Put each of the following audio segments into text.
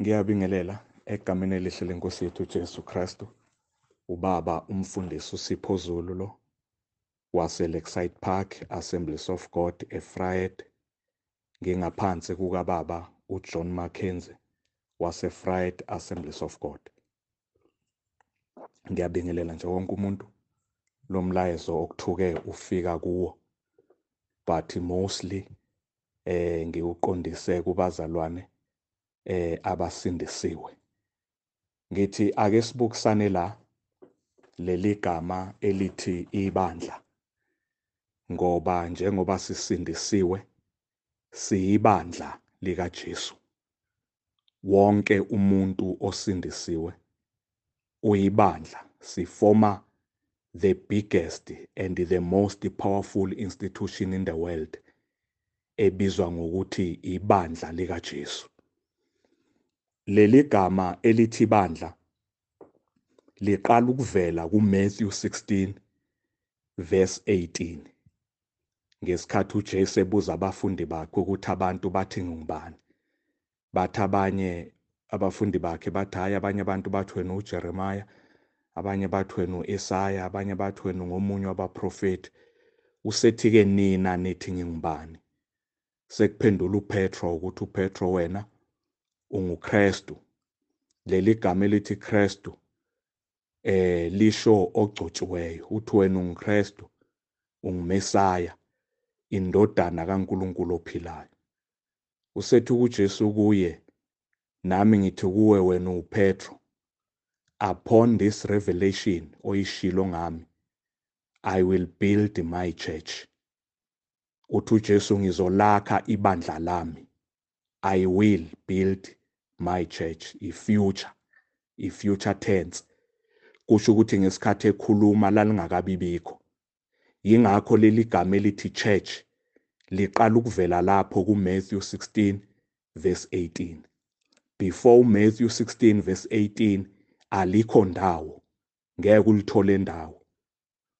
Ngiyabingelela egameni elihle lenkosi yethu Jesu Kristu. Ubaba umfundisi uSipho Zulu lo wase Lakeside Park Assemblies of God eFryhead. Ngingaphansi kukababa uJohn Mackenzie wase Fried Assemblies of God. Ngiyabingelela nje wonke umuntu lo mlayezo okuthuke ufika kuwo but mostly eh ngiuqondise kubazalwane eh abasindisiwe. Ngithi ake sibukisane la leli gama elithi ibandla ngoba njengoba sisindisiwe siyibandla lika Jesu wonke umuntu osindisiwe uyibandla. Sifoma the biggest and the most powerful institution in the world ebizwa ngokuthi ibandla lika Jesu leli gama elithi bandla liqala ukuvela kuMatthew 16 verse 18 ngesikhathi uJesu ebuza abafundi bakhe ukuthi abantu bathi ngubani bathi abanye abafundi bakhe bathi hayi abanye abantu bathi wena uJeremiah abanye bathi wena uIsaya abanye bathi wena ngomunye wabaprofeti usethi-ke nina nithi ngingubani? Sekuphendula uPetro ukuthi uPetro wena unguKristu. Leli gama elithi Kristu eh lisho ogcotshiweyo uthi wena unguKristu ungumesaya indodana kaNkuluNkulu ophilayo. Usethi kuJesu kuye nami ngithi kuwe wena uPetro upon this revelation oyishilo ngami I will build my church. Uthi uJesu ngizolakha ibandla lami I will build my church i-future i-future tense. Kusho ukuthi ngesikhathi ekhuluma lalingakabi bikho yingakho leli gama elithi church liqala ukuvela lapho kuMatthew 16 verse 18 before uMatthew 16 verse 18 alikho ndawo. Ngeke ulithole ndawo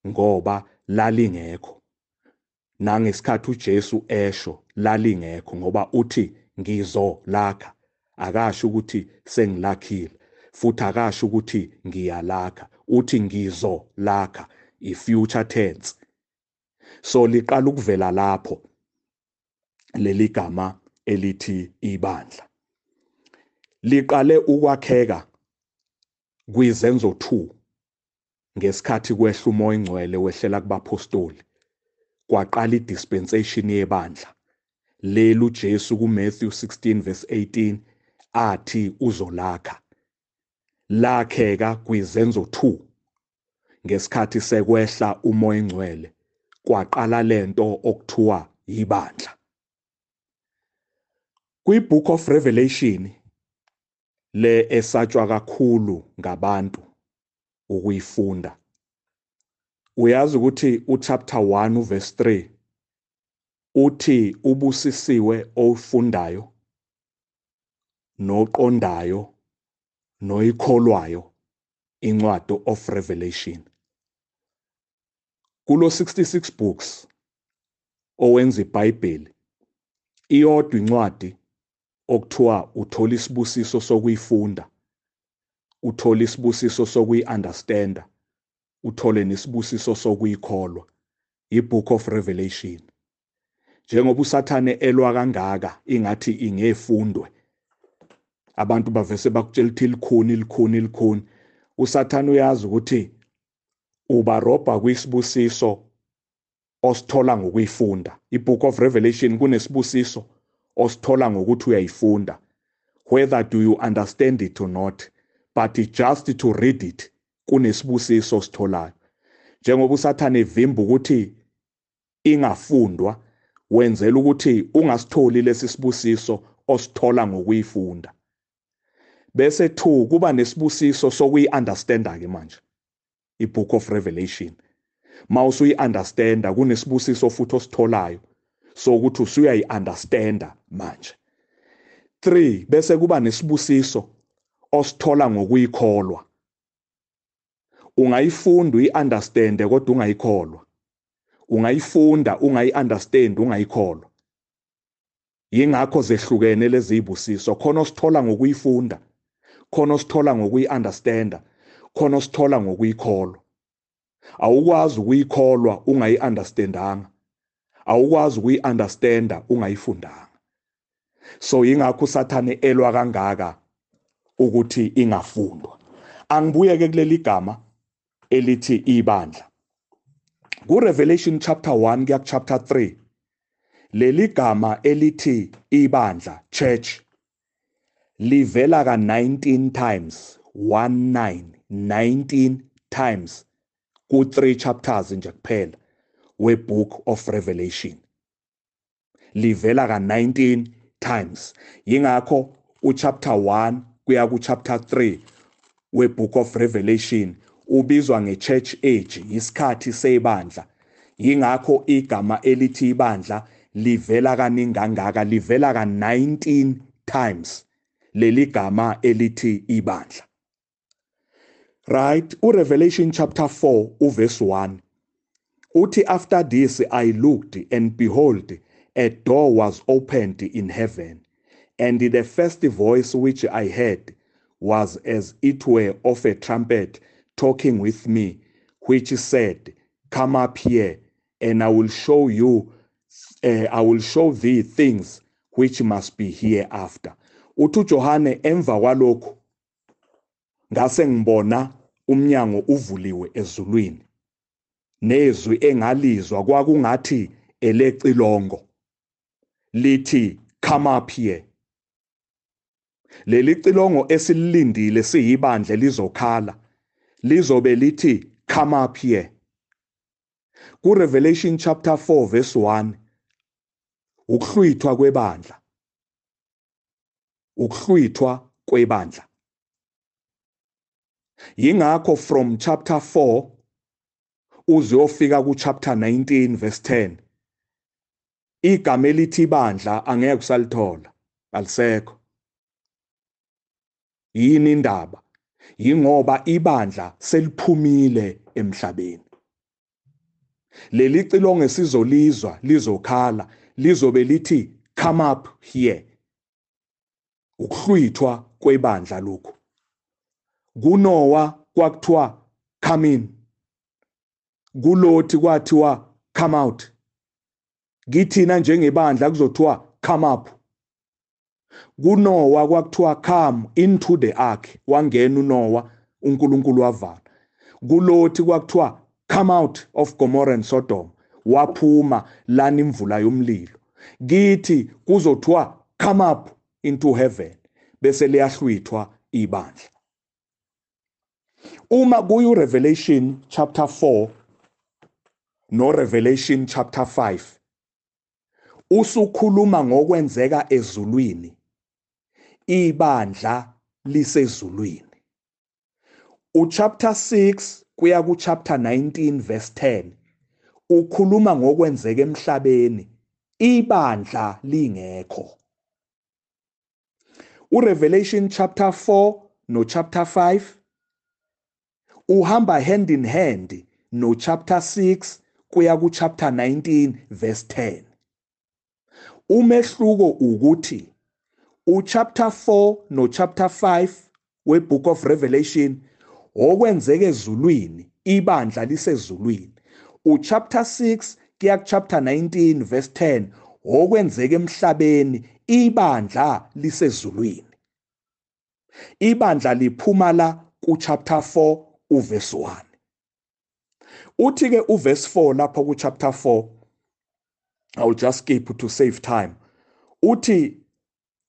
ngoba lalingekho. Nangesikhathi uJesu esho lalingekho ngoba uthi ngizo lakha akasho ukuthi sengilakhile futhi akasho ukuthi ngiyalakha. Uthi ngizolakha i-future tense. So liqala ukuvela lapho leli gama elithi ibandla. Liqale ukwakheka kwizenzo 2 ngesikhathi kwehla umoya ingcwele wehlela kubapostoli. Kwaqala idispensation yebandla. Leli uJesu kuMatthew 16 verse 18 athi uzolakha. Lakheka kwizenzo 2 ngesikhathi sekwehla umoya engcwele kwaqala lento okuthiwa ibandla kwibook of revelation le esatshwa kakhulu ngabantu ukuyifunda uyazi ukuthi uchapter 1 uverse 3 uthi ubusisiwe ofundayo noqondayo noyikholwayo incwadi of Revelation. Kulo 66 books owenza iBhayibheli iyodwa incwadi okuthiwa uthola isibusiso sokuyifunda uthola isibusiso sokuyi-understanda uthole nesibusiso sokuyikholwa ibook of revelation. Njengoba usathane elwa kangaka ingathi ingefundwe abantu bavese bakutshela ukuthi likhuni likhuni likhuni usathane uyazi ukuthi ubarobha kwisibusiso osithola ngokuyifunda. Ibook of revelation kunesibusiso osithola ngokuthi uyayifunda whether do you understand it or not but just to read it kunesibusiso ositholayo. Njengoba usathane evimba ukuthi ingafundwa wenzela ukuthi ungasitholi lesi sibusiso osithola ngokuyifunda. Bese 2 kuba nesibusiso sokuyi-understanda ke manje ibook of revelation. Mawusuyi-understanda kunesibusiso futhi ositholayo so ukuthi usuyayi-understanda manje. 3 bese kuba nesibusiso osithola ngokuyikholwa. Ungayifunda uyi-understande kodwa ungayikholwa. Ungayifunda ungayi-understand ungayikholwa. Yingakho zehlukene lezi zibusiso khona osithola ngokuyifunda. Khona osithola ngokuyi-understanda khona osithola ngokuyikholwa. Awukwazi ukuyikholwa ungayi-understandanga awukwazi ukuyi-understanda ungayifundanga. So yingakho usathane elwa kangaka ukuthi ingafundwa. Angibuye ke kuleli gama elithi ibandla. kuRevelation chapter 1 kuya chapter 3 leli gama elithi ibandla church. Livela ka 19 times 19 19 times ku 3 chapters nje kuphela webook of Revelation. Livela ka 19 times. Yingakho uchapter 1 kuya ku chapter 3 webook of Revelation ubizwa ngechurch age isikhathi sebandla. Yingakho igama elithi ibandla livela kaningi kangaka livela ka 19 times. Leli gama elithi ibandla. Right urevelation chapter 4 uverse 1 uthi after this i looked and behold a door was opened in heaven and the first voice which i heard was as it were of a trumpet talking with me which said come up here and i will show you uh, I will show thee things which must be hereafter uthi uJohane emva kwalokho ngase ngibona umnyango uvuliwe ezulwini. Nezwi engalizwa kwakungathi elecilongo. Lithi come up here. Leli cilongo esilindile siyibandle lizokhala. Lizobe lithi come up here. Ku Revelation chapter 4 verse 1 ukuhlwithwa kwebandla. Ukuhlwithwa kwebandla. Yingakho from chapter 4 uze uyofika ku chapter 19 verse 10 igama elithi ibandla angeke usalithola alisekho. Yini indaba? Yingoba ibandla seliphumile emhlabeni. Leli cilongo esizolizwa lizokhala lizobe lithi come up here. Ukuhlwithwa kwebandla lokhu. kuNoah kwakuthiwa come in. kuLothi kwathiwa come out. Kithina njengebandla kuzothiwa come up. kuNoah kwakuthiwa come into the ark wangena uNoah uNkulunkulu wavala kuLothi kwakuthiwa come out of Gomorrah and Sodom waphuma lana imvula yomlilo. Kithi kuzothiwa come up. Into heaven bese liyahlwithwa ibandla. Uma kuyu Revelation chapter 4 no Revelation chapter 5 usukhuluma ngokwenzeka ezulwini ibandla lisezulwini. Uchapter 6 kuya ku chapter 19 verse 10 ukhuluma ngokwenzeka emhlabeni ibandla lingekho. uRevelation chapter 4 no chapter 5 uhamba hand in hand no chapter 6 kuya ku chapter 19 verse 10 umehluko ukuthi uchapter 4 no chapter 5 webook of Revelation okwenzeke ezulwini ibandla lisezulwini. Uchapter 6 kuya chapter 19 verse 10 okwenzeka emhlabeni ibandla lisezulwini. Ibandla liphuma la ku chapter 4 uverse 1 uthi ke uverse 4 lapha ku chapter 4 I'll just skip to save time. Uthi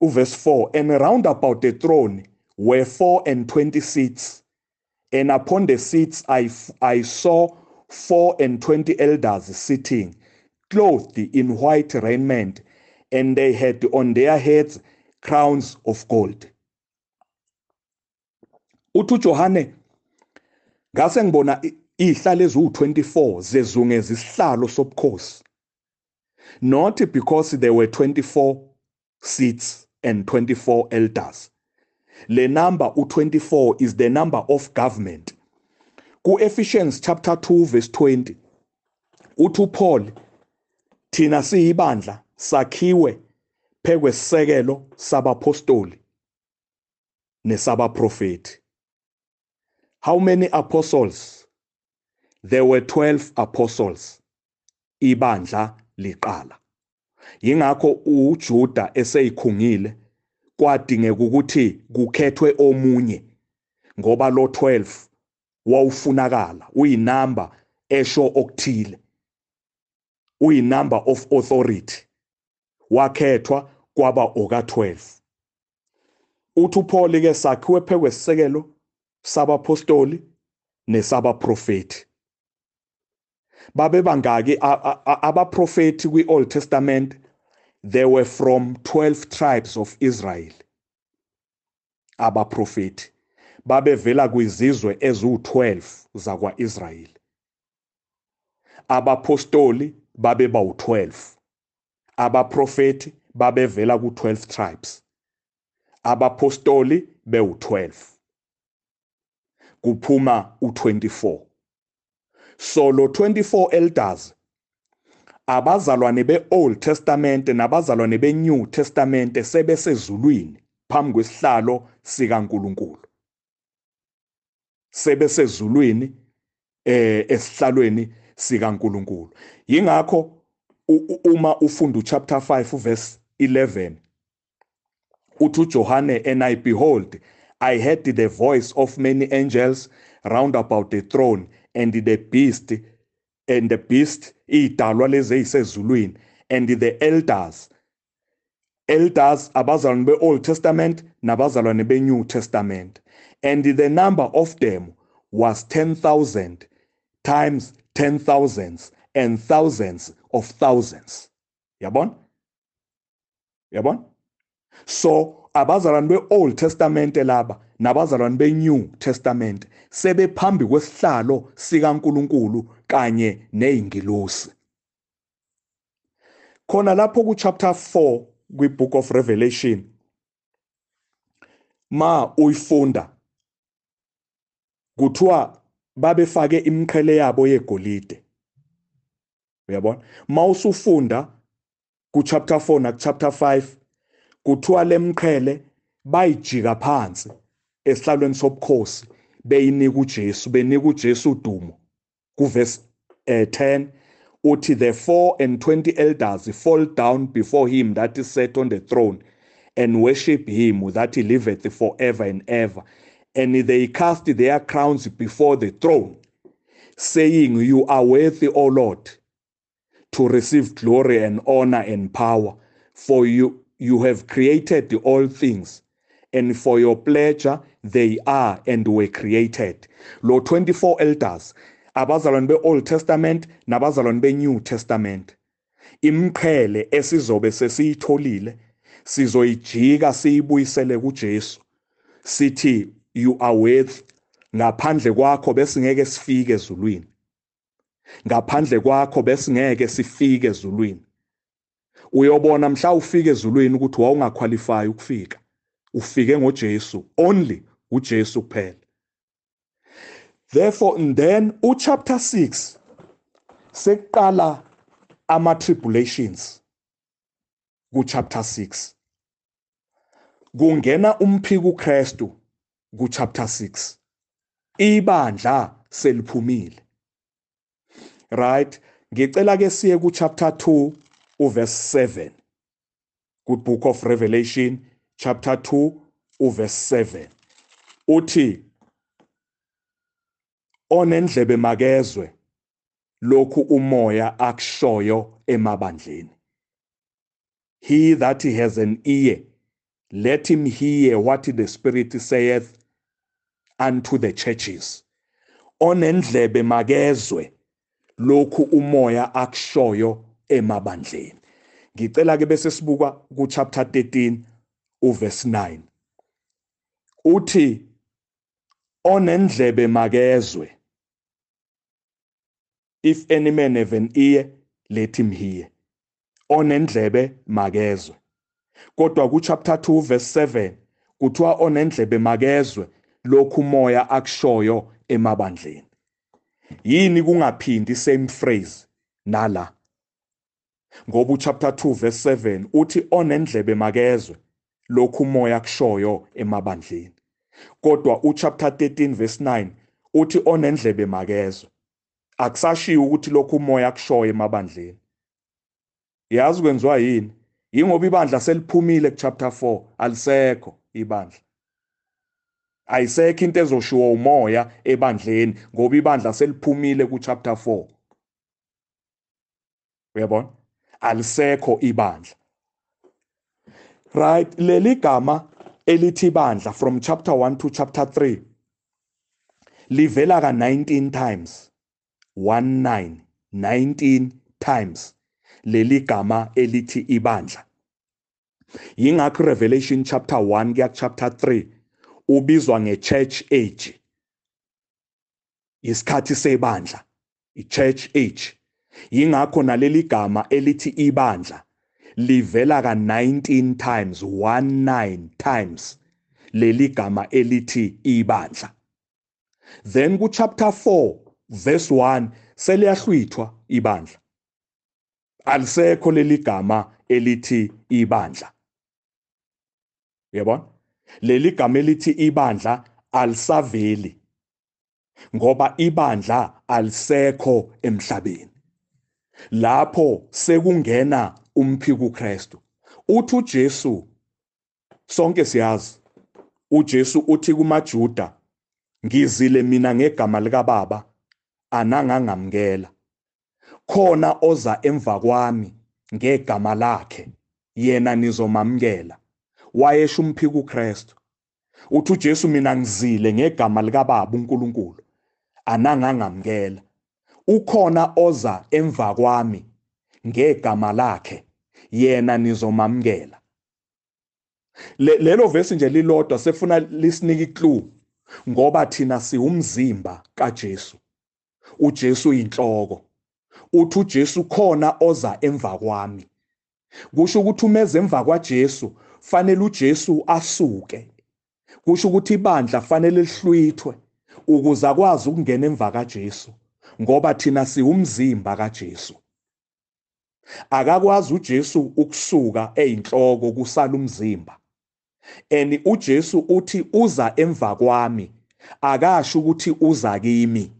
uverse 4 and round about the throne were four and twenty seats. And upon the seats I, I saw four and twenty elders sitting, clothed in white raiment, and they had on their heads crowns of gold. Uthi uJohane ngase ngibona izihlalo eziwu24 zezungeza isihlalo sobukhosi. Not because there were 24 seats and 24 elders. Le number u24 is the number of government. ku-Ephesians chapter 2 verse 20 uthi uPaul thina siyibandla sakhiwe phekwesisekelo sabapostoli nesabaprofeti how many apostles? There were 12 apostles. Ibandla liqala. Yingakho uJuda eseyikhungile kwadingeka ukuthi kukhethwe omunye ngoba lo 12 wawufunakala uyinamba esho okuthile uyinumber of authority. Wakhethwa kwaba oka12 uthi uPaul ke sakhiwe phekwesisekelo sabapostoli nesabaprofeti babe bangaki abaprofeti kwi-Old Testament there were from 12 tribes of Israel. Abaprofeti babevela kwizizwe eziwu12 zakwaIsrayeli abapostoli babe bawu12 abaprofeti babevela ku12 tribes. Abapostoli bewu12 kuphuma u24 so lo 24 elders abazalwane beOld Testament nabazalwane beNew Testament sebesezulwini phambi kwesihlalo sikaNkuluNkulu. Sebesezulwini eh esihlalweni sikaNkuluNkulu. Yingakho uma ufunda uchapter 5 verse 11 uthi uJohane and I behold I heard the voice of many angels round about the throne and the beast and the beast idalwa lezi ezisezulwini and the elders elders abazalwane be-Old Testament nabazalwane be-New Testament. And the number of them was 10,000 times 10,000s and thousands of thousands. Yabona? Yabona? So abazalwane be-Old Testament laba nabazalwane be-New Testament sebephambi kwesihlalo sikaNkuluNkulu kanye nezingilosi khona lapho ku chapter 4 kwi book of Revelation ma uyifunda kuthiwa babefake imqhele yabo yegolide. Uyabona? Mawusufunda ku chapter 4 na chapter 5 kuthiwa lemqhele bayijika phansi esihlalweni sobukhosi beyinika uJesu benika uJesu udumo. Kuverse uh, 10 uthi the four and twenty elders fall down before him that is set on the throne and worship him that he liveth forever and ever. And they cast their crowns before the throne saying you are worthy o lord to receive glory and honor and power for you you have created all things and for your pleasure they are and were created. Lo 24 elders abazalwane be-Old Testament nabazalwane be-New Testament. Imqhele esizobe sesiyitholile sizoyijika siyibuyisele kuJesu. Sithi you are worth ngaphandle kwakho besingeke sifike ezulwini. Ngaphandle kwakho besingeke sifike ezulwini. Uyobona mhla ufika ezulwini ukuthi wawungaqualify ukufika? Ufike ngoJesu only uJesu kuphela. Therefore and then uchapter 6 sekuqala ama tribulations ku chapter 6 kungena umphiko uKristu ku chapter 6 ibandla seliphumile. Right? Ngicela ke siye ku chapter 2 uverse 7 ku book of revelation chapter 2 uverse 7 uthi onendlebe makezwe lokhu umoya akushoyo emabandleni. He that has an ear let him hear what the spirit saith unto the churches. Onendlebe makezwe lokhu umoya akushoyo emabandleni. Ngicela ke bese sibuka ku chapter 13 uverse 9 uthi onendlebe makezwe if any man have an ear let him hear. Onendlebe makezwe. Kodwa ku chapter 2 verse 7 kuthiwa onendlebe makezwe lokhu umoya akushoyo emabandleni. Yini kungaphindi same phrase nala? Ngoba uchapter 2 verse 7 uthi onendlebe makezwe lokhu umoya kushoyo emabandleni. Kodwa uchapter 13 verse 9 uthi onendlebe makezwe. Akusashiyo ukuthi lokhu umoya kushoyo emabandleni. Yazi kwenziwa yini? Yingoba ibandla seliphumile kuchapter 4 alisekho ibandla. Ayisekho into ezoshiwo umoya ebandleni ngoba ibandla seliphumile kuchapter 4 uyabona? Alisekho ibandla. Right leli gama elithi ibandla from chapter 1 to chapter 3 livela ka 19 times 19 19 times leli gama elithi ibandla. Yingakho revelation chapter 1 kuya chapter 3 ubizwa nge-church age isikhathi sebandla i-church age. Yingakho naleli gama elithi ibandla livela ka-19 times 19 times leli gama elithi ibandla. Then ku-chapter 4 verse 1 seliyahlwithwa ibandla. Alisekho leli gama elithi ibandla. Uyabona? Leli gama elithi ibandla alisaveli ngoba ibandla alisekho emhlabeni. Lapho sekungena umphiko uKristu. Uthi uJesu sonke siyazi uJesu uthi kumaJuda ngizile mina ngegama lika Baba anangangamkela khona oza emva kwami ngegama lakhe yena nizomamkela wayesho umphiko uKristu. Uthi uJesu mina ngizile ngegama lika Baba uNkulunkulu anangangamkela ukhona oza emva kwami ngegama lakhe yena nizomamkela lelo verse nje lilodwa sefuna lisinike iclue ngoba thina siwumzimba kaJesu. uJesu uyinhloko uthi uJesu khona oza emva kwami. Kusho ukuthi umeze emva kwaJesu fanele uJesu asuke. Kusho ukuthi ibandla fanele lihlwithwe ukuze akwazi ukungena emva kaJesu. Ngoba thina siwumzimba kaJesu. Akakwazi uJesu ukusuka eyinhloko kusala umzimba. And uJesu uthi uza emva kwami. Akasho ukuthi uza kimi.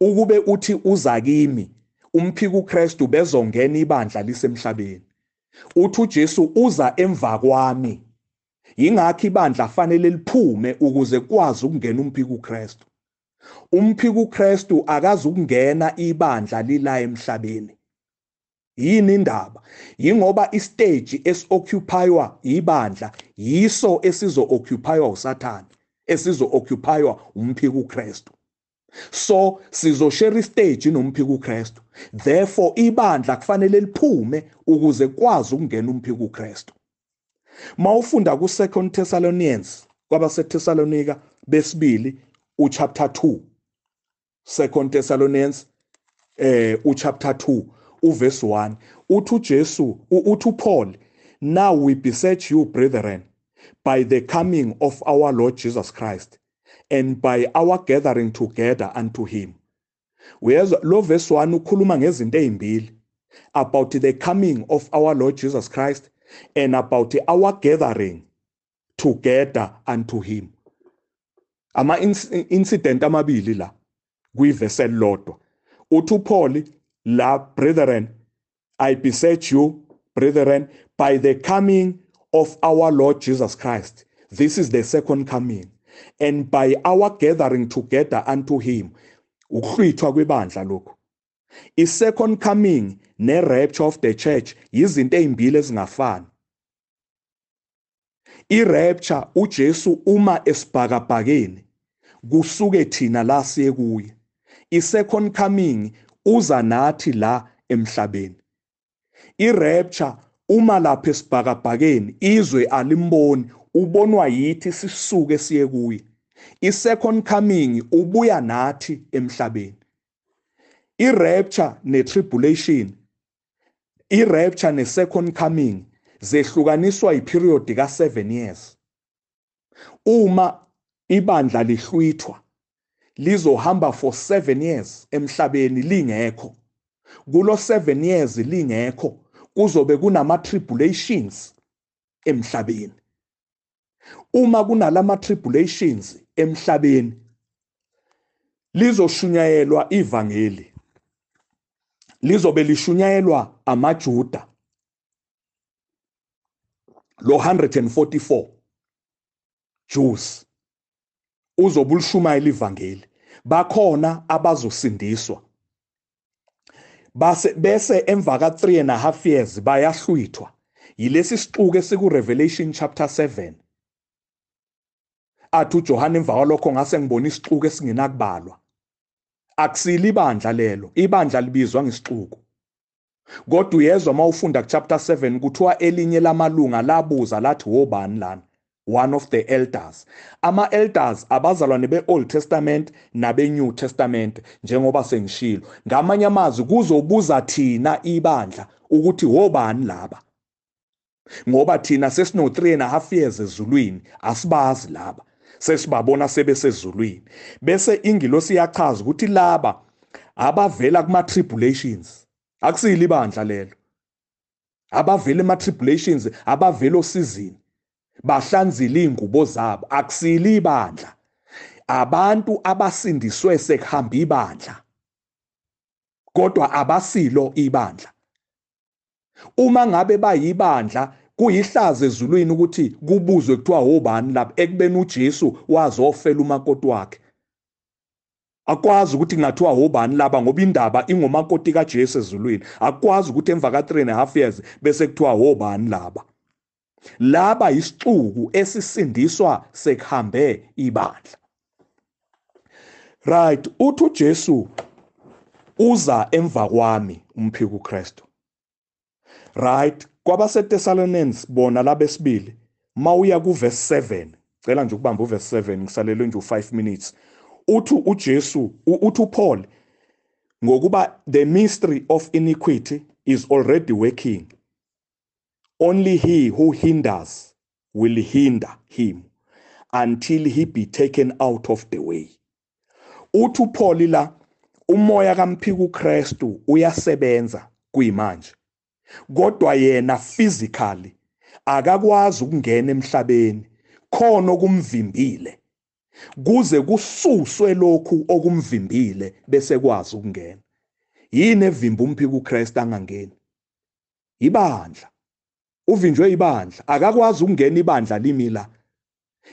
Ukube uthi uza kimi umphiko uKristu bezongena ibandla lisemhlabeni. Uthi uJesu uza emva kwami. Yingakho ibandla fanele liphume ukuze kwazi ukungena umphiko uKristu. Umphiko uKristu akazi ukungena ibandla lila emhlabeni. Yini indaba? Yingoba istage esioccupywa ibandla yiso esizo occupywa usathane esizo occupywa umphiko uKristu. So sizoshare istage nomphiko uKristu. Therefore ibandla kufanele liphume ukuze kwazi ukungena umphiko uKristu. Mawufunda ku 2 Thessalonians kwabase Thessalonika besibili uchapter 2 2 Thessalonians eh uchapter 2 uverse 1 uthi uJesu uthi uPaul now we beseech you brethren by the coming of our Lord Jesus Christ and by our gathering together unto him. Uyezwa lo verse 1 ukhuluma ngezinto ezimbili about the coming of our Lord Jesus Christ and about our gathering together unto him ama incident amabili la kuyivesi elilodwa uthi uPaul la brethren i beseech you brethren by the coming of our Lord Jesus Christ this is the second coming and by our gathering together unto him. Ukuhlwithwa kwebandla lokho i-second coming ne-rapture of the church yizinto ezimbili ezingafani. I-rapture uJesu uma esibhakabhakeni kusuke thina la siye kuye. I-second coming uza nathi la emhlabeni. I-rapture uma lapha esibhakabhakeni izwe alimboni ubonwa yithi sisuke siye kuye. I-second coming ubuya nathi emhlabeni. I-rapture ne-tribulation i-rapture ne-second coming zehlukaniswa iperiod ka7 years. Uma ibandla lihlwithwa lizohamba for 7 years emhlabeni lingekho. Kulo 7 years lingekho kuzobe kunama tribulations emhlabeni. Uma kunalama tribulations emhlabeni lizoshunyayelwa ivangeli lizobe lishunyayelwa amaJuda. Lo 144 Jews. Uzobulshumayela ivangeli. Bakhona abazosindiswa. Base bese emva ka 3 and a half years bayahlwithwa yilesi sixuke siku Revelation chapter 7 athi uJohane emva kwalokho ngase ngibona isixuku esingenakubalwa. Akusili ibandla lelo ibandla libizwa ngesixuku. Kodwa uyezwa mawufunda kuchapter 7 kuthiwa elinye lamalunga labuza lathi wobani lana? One of the elders. Ama elders abazalwane beOld Testament nabeNew Testament njengoba sengishilo. Ngamanye amazwi kuzobuza thina ibandla ukuthi wobani laba? Ngoba thina sesino 3 and a half years ezulwini asibazi laba. Sesibabona sebesezulwini. Bese ingilosi iyachaza ukuthi laba abavela kuma tribulations akusile ibandla lelo. Abavela ema tribulations abavela osizini. Bahlanzile ingubo zabo akusile ibandla. Abantu abasindiswe sekuhamba ibandla kodwa abasilo ibandla. Uma ngabe bayibandla kuyihlazo ezulwini ukuthi kubuzwe kuthiwa obani lapha ekubeni uJesu wazofela umakoti wakhe. Akwazi ukuthi kungathiwa obani laba ngoba indaba ingomakoti kaJesu ezulwini. Akwazi ukuthi emva ka 3 and a half years bese kuthiwa obani laba. Laba isixuku esisindiswa sekuhambe ibandla. Right uthi uJesu uza emva kwami umphiko uKristu right kwabaseThessalonians bona labesibili mawuya kuverse 7 cela nje ukubamba uverse 7 ngisalelwe nje u5 minutes. Uthi uJesu uthi uPaul ngokuba the mystery of iniquity is already working. Only he who hinders will hinder him until he be taken out of the way. Uthi uPaul la umoya kamphika uKristu uyasebenza kuyimanje kodwa yena physically akakwazi ukungena emhlabeni khona okumvimbile kuze kususwe lokhu okumvimbile bese kwazi ukungena. Yini evimba umphiko uKristu angangeni ibandla. Uvinjwe ibandla akakwazi ukungena ibandla limi la.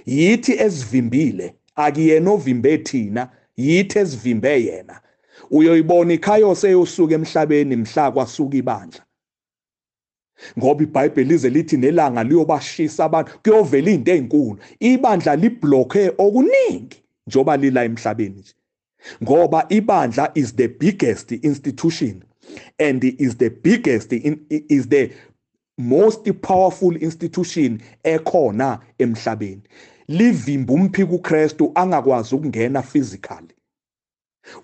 Yithi esivimbile akuyena ovimbe thina yithi esivimbe yena. Uyoyibona ikhayose eyosuka emhlabeni mhla kwasuka ibandla. Ngoba iBhayibheli lize lithi nelanga liyobashisa abantu kuyovela izinto ezinkulu ibandla liblokhe okuningi njoba lila emhlabeni nje. Ngoba ibandla is the biggest institution and is the biggest in, is the most powerful institution ekhona emhlabeni. Livimba umphiko uKristu angakwazi ukungena physically.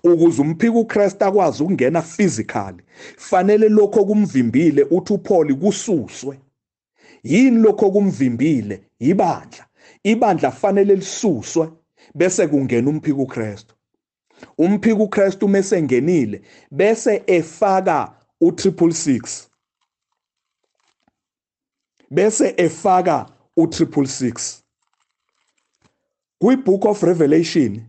Ukuze umphiko uKristu akwazi ukungena physically fanele lokho kumvimbile uthi uPaul kususwe. Yini lokho kumvimbile ibandla. Ibandla fanele lisuswe bese kungena umphiko uKristu. Umphiko uKristu mase ngenile bese efaka u666 bese efaka u666 kwibook of revelation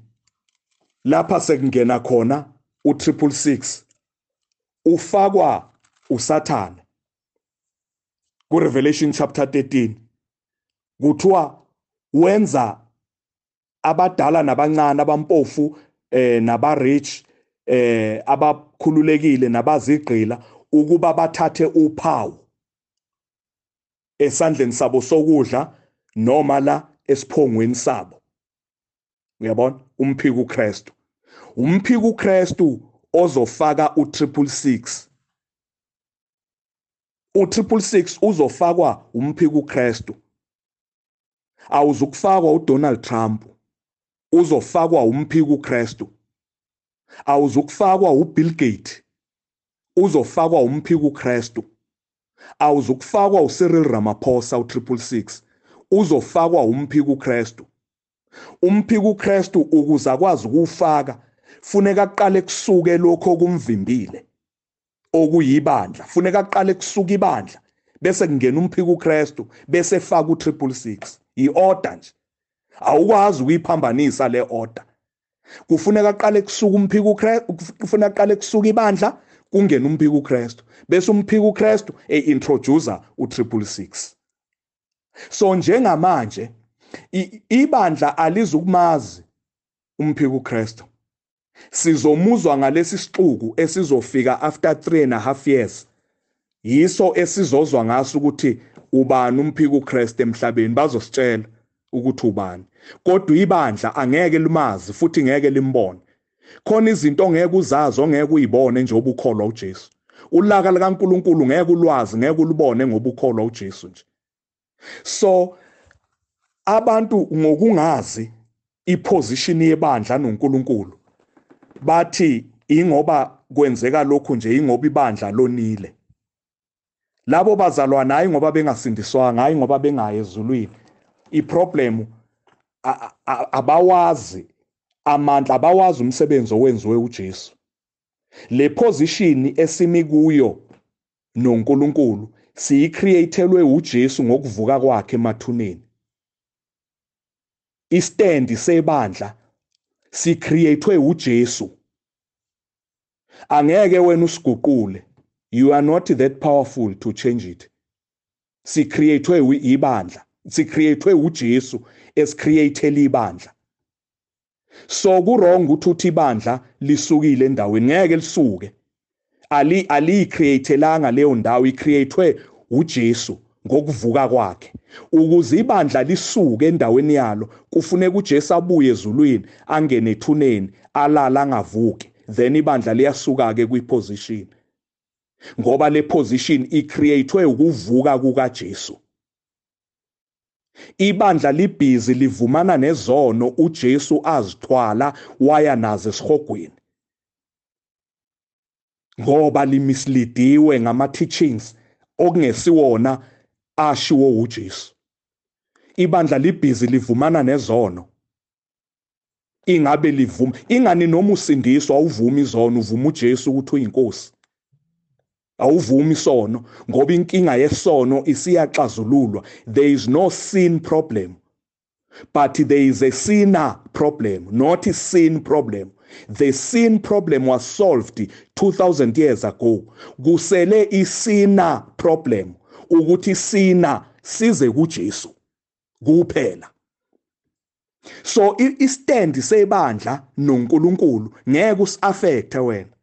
lapha sekungena khona u666 ufakwa usathane. kuRevelation chapter 13 kuthiwa wenza abadala nabancane abampofu eh nabarich eh abakhululekile nabazigqila ukuba bathathe uphawu. Esandleni sabo sokudla noma la esiphongweni sabo. Uyabona? Umphiko uKristu. Umphiko uKristu ozofaka u666 u666 uzofakwa umphiko uKristu. Awuzukufakwa uDonald Trump. Uzofakwa umphiko uKristu. Awuzukufakwa uBill Gates. Uzofakwa umphiko uKristu. Awuzukufakwa uCyril Ramaphosa u666 uzofakwa umphiko uKristu umphiko uKristu ukuze akwazi ukufaka funeka aqale kusuke lokho kumvimbile okuyibandla funeka aqale kusuka ibandla bese kungena umphiko uKristu bese efaka u366 iorder nje. Awukwazi ukuyiphambanisa le order. Kufuneka aqale kusuka umphiko uKristu kufuneka aqale kusuka ibandla kungena umphiko uKristu bese umphiko uKristu eintroducer u366 so njengamanje ibandla alizukumazi umphiko uKristu. Sizomuzwa ngalesi sixuku esizofika after 3 and a half years. Yiso esizozwa ngaso ukuthi ubani umphiko uKristu emhlabeni bazositshela ukuthi ubani. Kodwa ibandla angeke limazi futhi ngeke limbone. Khona izinto ongeke uzazi ongeke uyibone njengoba ukholwa uJesu. Ulaka likaNkuluNkulu ngeke ulwazi ngeke ulubone ngoba ukholwa uJesu nje. So abantu ngokungazi iposition yebandla noNkulunkulu bathi ingoba kwenzeka lokhu nje ingoba ibandla lonile. Labo bazalwana hayi ngoba bengasindiswanga hayi ngoba bengayi ezulwini iproblem abawazi amandla abawazi umsebenzi owenziwe uJesu. Le position esimi kuyo noNkulunkulu siyicreatelwe uJesu ngokuvuka kwakhe emathuneni. Istand sebandla sicreatwe uJesu. Angeke wena usiguqule. You are not that powerful to change it. Sicreatwe ibandla sicreatwe uJesu esicreatele ibandla. So kurong ukuthi uthi ibandla lisukile endaweni ngeke lisuke. Ali ali-createlanga leyo ndawo i-creatwe uJesu ngokuvuka kwakhe. Ukuze ibandla lisuke endaweni yalo kufuneka uJesu abuye ezulwini angene ethuneni alala angavuki. Then ibandla liyasuka ke kwiposition. Ngoba le position icreatwe ukuvuka kukaJesu. Ibandla libhizi livumana nezono uJesu azithwala waya nazo esihogweni ngoba limislidiwe ngama teachings okungesiwona ashiwo uJesu. Ibandla libhizi livumana nezono. Ingabe livuma ingani noma usindiswa awuvumi izono uvuma uJesu ukuthi uyinkosi? Awuvumi isono ngoba inkinga yesono isiyaxazululwa. There is no sin problem but there is a sinner problem not a sin problem. The sin problem was solved 2000 years ago. Kusele isina problem ukuthi sina size kuJesu kuphela. So istand sebandla noNkulunkulu ngeke usaffecte wena.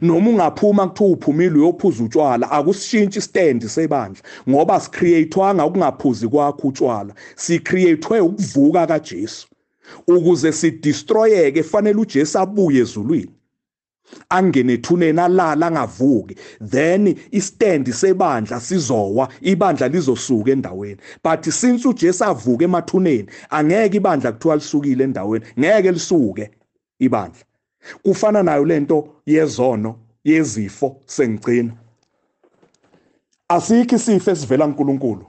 Noma ungaphuma kuthiwa uphumile uyophuza utshwala akusishintshi istand sebandla ngoba sicreatewanga ukungaphuzi kwakho utshwala sicreatwe ukuvuka kaJesu. Ukuze sidestroyeke fanele uJesu abuye ezulwini. Angene ethuneni alala angavuki. Then istand sebandla sizowa ibandla lizosuka endaweni. But since uJesu avuka emathuneni angeke ibandla kuthiwa lisukile endaweni ngeke lisuke ibandla. Kufana nayo lento yezono yezifo sengcina. Asikho isifo esivela kuNkulunkulu.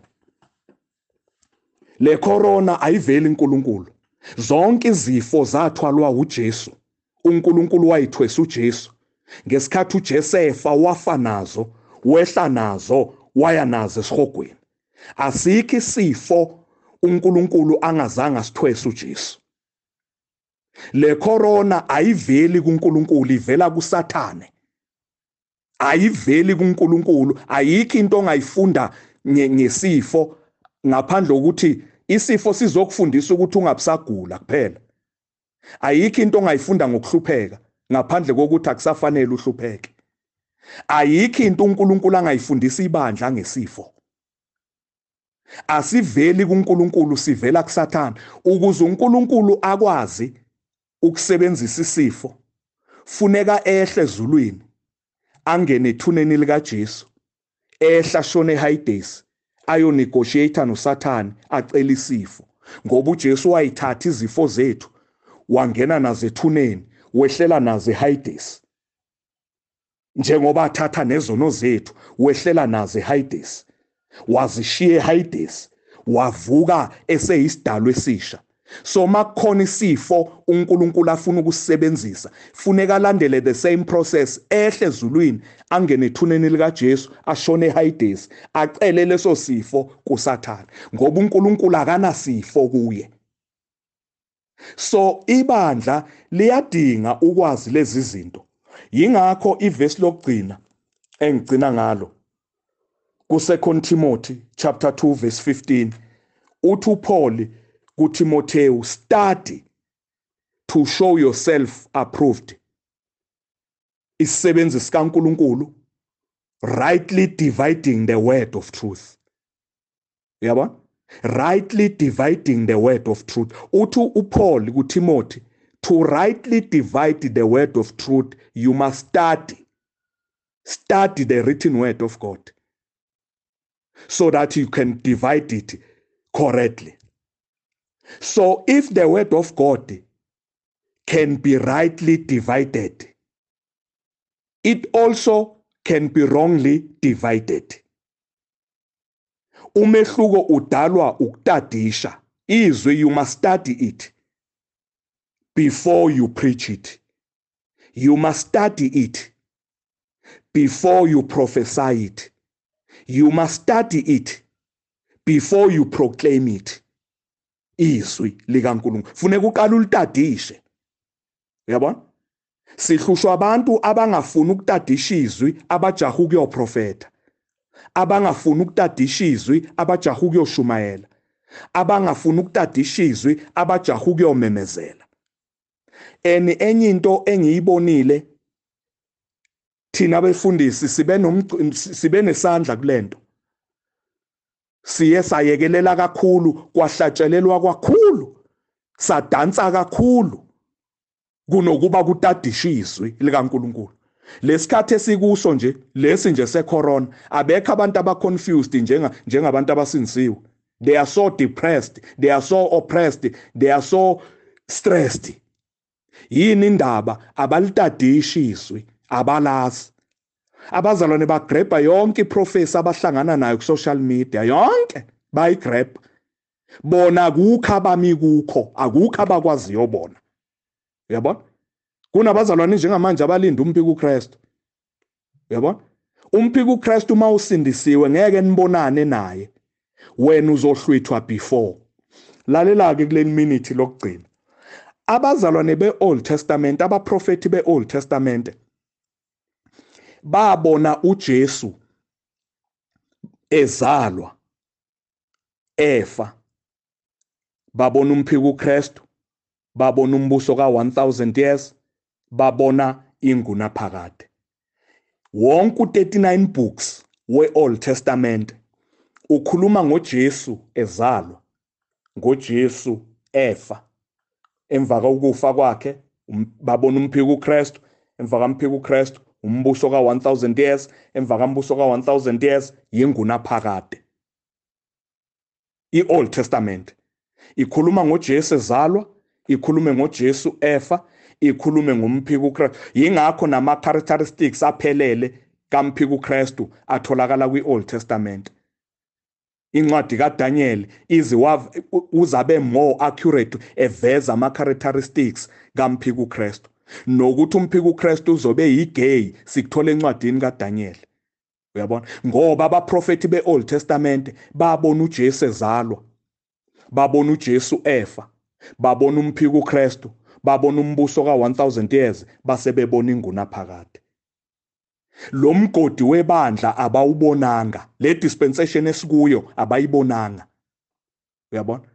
Le corona ayiveli kuNkulunkulu. Zonke izifo zathwalwa uJesu. uNkulunkulu wayithwesa uJesu. Ngesikhathi uJesefa wafa nazo wehla nazo waya nazo esihogweni asikho isifo uNkulunkulu angazange asithwesa uJesu. Le corona ayiveli kuNkulunkulu ivela kuSathane. Ayiveli kuNkulunkulu. Ayikho into ongayifunda ngesifo ngaphandle kokuthi isifo sizokufundisa ukuthi ungabusagula kuphela. Ayikho into ongayifunda ngokuhlupheka ngaphandle kokuthi akusafanele uhlupheke. Ayikho into uNkulunkulu angayifundisa ibandla ngesifo. Asiveli kuNkulunkulu sivela kuSathana ukuze uNkulunkulu akwazi ukusebenzisa isifo funeka ehle ezulwini angene ethuneni likaJesu ehla shone eHades ayonegotiate noSathane acela isifo. Ngoba uJesu wayithatha izifo zethu wangena nazo ethuneni wehlela nazo eHades njengoba athatha nezono zethu wehlela nazo eHades wazishiya eHades wavuka eseyisidalwa esisha. So makukhona isifo uNkulunkulu afuna ukusebenzisa. Funeka alandele the same process ehle ezulwini angene ethuneni lika Jesu ashone eHades acele leso sifo kuSathane ngoba uNkulunkulu akanasifo kuye. So ibandla liyadinga ukwazi lezi zinto. Yingakho ivesi lokugcina engigcina ngalo ku2 Timothy chapter 2 verse 15 uthi uPaul kuTimotheo study to show yourself approved. Isisebenzi sikaNkuluNkulu rightly dividing the word of truth. Yabona rightly dividing the word of truth. Uthi uPaul kuTimothy to rightly divide the word of truth you must study study the written word of God so that you can divide it correctly So if the word of God can be rightly divided, it also can be wrongly divided. Umehluko udalwa ukutadisha. Izwi you must study it before you preach it. You must study it before you prophesy it. You must study it before you proclaim it. Izwi likaNkulunkulu. Funeka uqala ulitadishe. Uyabona? Sihlushwa abantu abangafuni ukutadisha izwi abajaha ukuyoprofeta abangafuni ukutadisha izwi abajaha ukuyoshumayela abangafuni ukutadisha izwi abajaha ukuyomemezela and enye into engiyibonile thina befundisi sibe sibe nesandla kulento siye sayekelela kakhulu kwahlatshelelwa kakhulu sadansa kakhulu kunokuba kutadishiswe likaNkuluNkulu. Lesikhathi esikuso nje lesi nje secorona abekho abantu abaconfused njenga njengabantu abasindisiwe they are so depressed they are so oppressed they are so stressed. Yini indaba? Abalitadishiswe abalazi. Abazalwane bagreba yonke iprofesi abahlangana nayo ku-social media yonke bayigreba bona akukho abami kukho akukho abakwaziyo bona. Uyabona? Kunabazalwane njengamanje abalinda umphika uKristu. Uyabona? Umphika uKristu uma usindisiwe ngeke nibonane naye. Wena uzohlwithwa before. Lalela ke kuleli minute lokugcina. Abazalwane beOld Testament abaprofeti beOld Testament babona uJesu ezalwa efa. Babona umphiko uKristu babona umbuso ka1000 years babona inguna phakade. Wonke u39 books weOld Testament ukhuluma ngoJesu ezalwa ngoJesu efa. Emva kokufa kwakhe um, babona umphiko uKristu emva kamphiko uKristu umbuso ka1000 years emva kambuso ka1000 years yingunaphakade. iOld Testament ikhuluma ngoJesu ezalwa ikhulume ngoJesu efa ikhulume ngomphiko uKristu yingakho nama characteristics aphelele kamphiko uKristu atholakala kwiOld Testament. Incwadi kaDaniel ize uzabe more accurate eveza ama characteristics kamphiko uKristu nokuthi umphika uKristu uzobe yigay sikuthola encwadini kaDaniel. Uyabona? Ngoba abaprofeti beOld Testament babona uJesu ezalwa babona uJesu efa babona umphika uKristu babona umbuso ka1000 years base bebona inguna phakade. Lo mgodi webandla abawubonanga le dispensation esikuyo abayibonanga. Uyabona?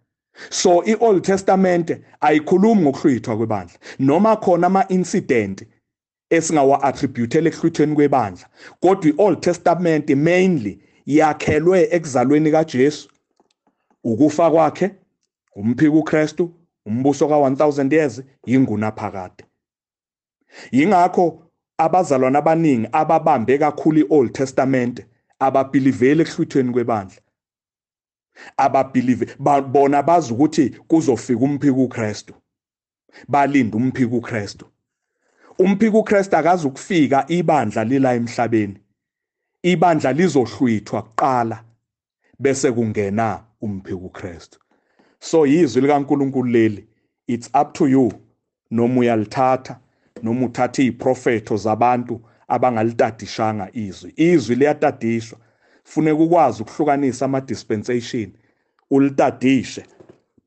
So iOld Testament ayikhulumi ngokuhlwithwa kwebandla noma khona ama incident esingawa attributele ekuhlwithweni kwebandla kodwa iOld Testament mainly yakhelwe ekuzalweni kaJesu ukufa kwakhe umphiko uKristu umbuso ka1000 years inguna phakade. Yingakho abazalwana abaningi ababambe kakhulu iOld Testament ababhilivele ekuhlwithweni kwebandla. Ababelieve bona bazi ukuthi kuzofika umphiko uKristu. Balinda umphiko uKristu. Umphiko uKristu akazi ukufika ibandla lila emhlabeni. Ibandla lizohlwithwa kuqala bese kungena umphiko uKristu. So izwi likaNkuluNkulu leli it's up to you. Noma uyalithatha noma uthatha iziprofetho zabantu abangalitadishanga izwi. Izwi liyatadishwa. Funeka ukwazi ukuhlukanisa ama dispensation ulitadishe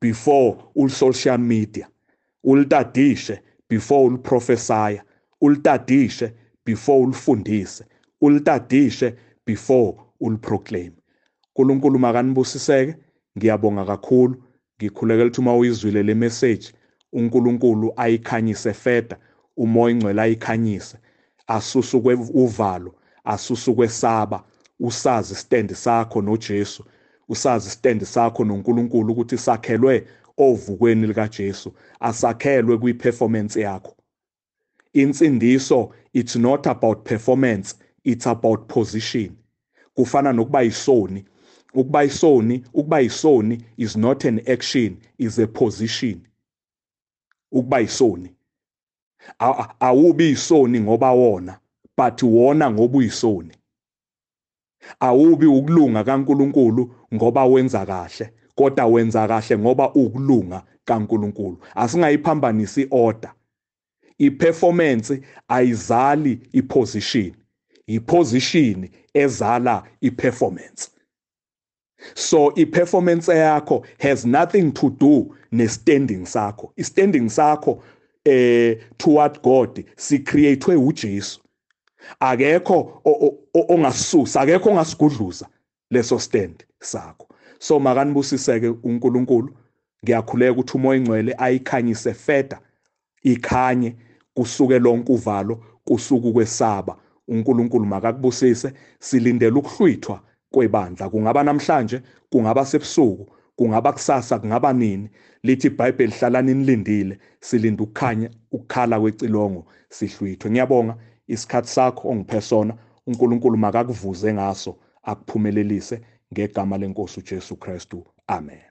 before ul social media ulitadishe before uliprofesaya ulitadishe before ulifundise ulitadishe before uliproclaim uNkulunkulu makanibusiseke ngiyabonga kakhulu. Ngikhulekela ukuthi uma uyizwile le message uNkulunkulu ayikhanyise feda umoya ingcwele ayikhanyise asuse uvalo asuse ukwesaba usazi stand sakho noJesu usazi stand sakho noNkulunkulu ukuthi sakhelwe ovukweni likaJesu asakhelwe kwiperformance yakho. Insindiso it's not about performance it's about position. Kufana nokuba isoni ukuba isoni ukuba isoni is not an action is a position. Ukuba isoni awubi isoni ngoba wona but wona ngoba uyisoni. Awubi ukulunga kaNkuluNkulu ngoba wenza kahle kodwa wenza kahle ngoba ukulunga kaNkuluNkulu. Asingayiphambanisi order. Iperformance ayizali iposition. Iposition ezala iperformance. So iperformance yakho has nothing to do nestanding sakho. Istanding sakho eh toward God sicreatwe uJesu. Akekho ongasisusa akekho ongasigudluza leso stand sakho. So makanibusiseke uNkulunkulu ngiyakhuleka ukuthi umoya ingcwele ayikhanyise feda ikhanye kusuke lonke uvalo kusuka ukwesaba. uNkulunkulu makakubusise silindele ukuhlwithwa kwebandla. Kungaba namhlanje kungaba sebusuku kungaba kusasa kungaba nini. Lithi iBhayibheli hlalani nilindile silinde ukukhanya ukukhala kwecilongo sihlwithwe. Ngiyabonga. Isikhathi sakho ongiphe sona uNkulunkulu makakuvuze ngaso akuphumelelise ngegama lenkosi uJesu Kristu. Amen.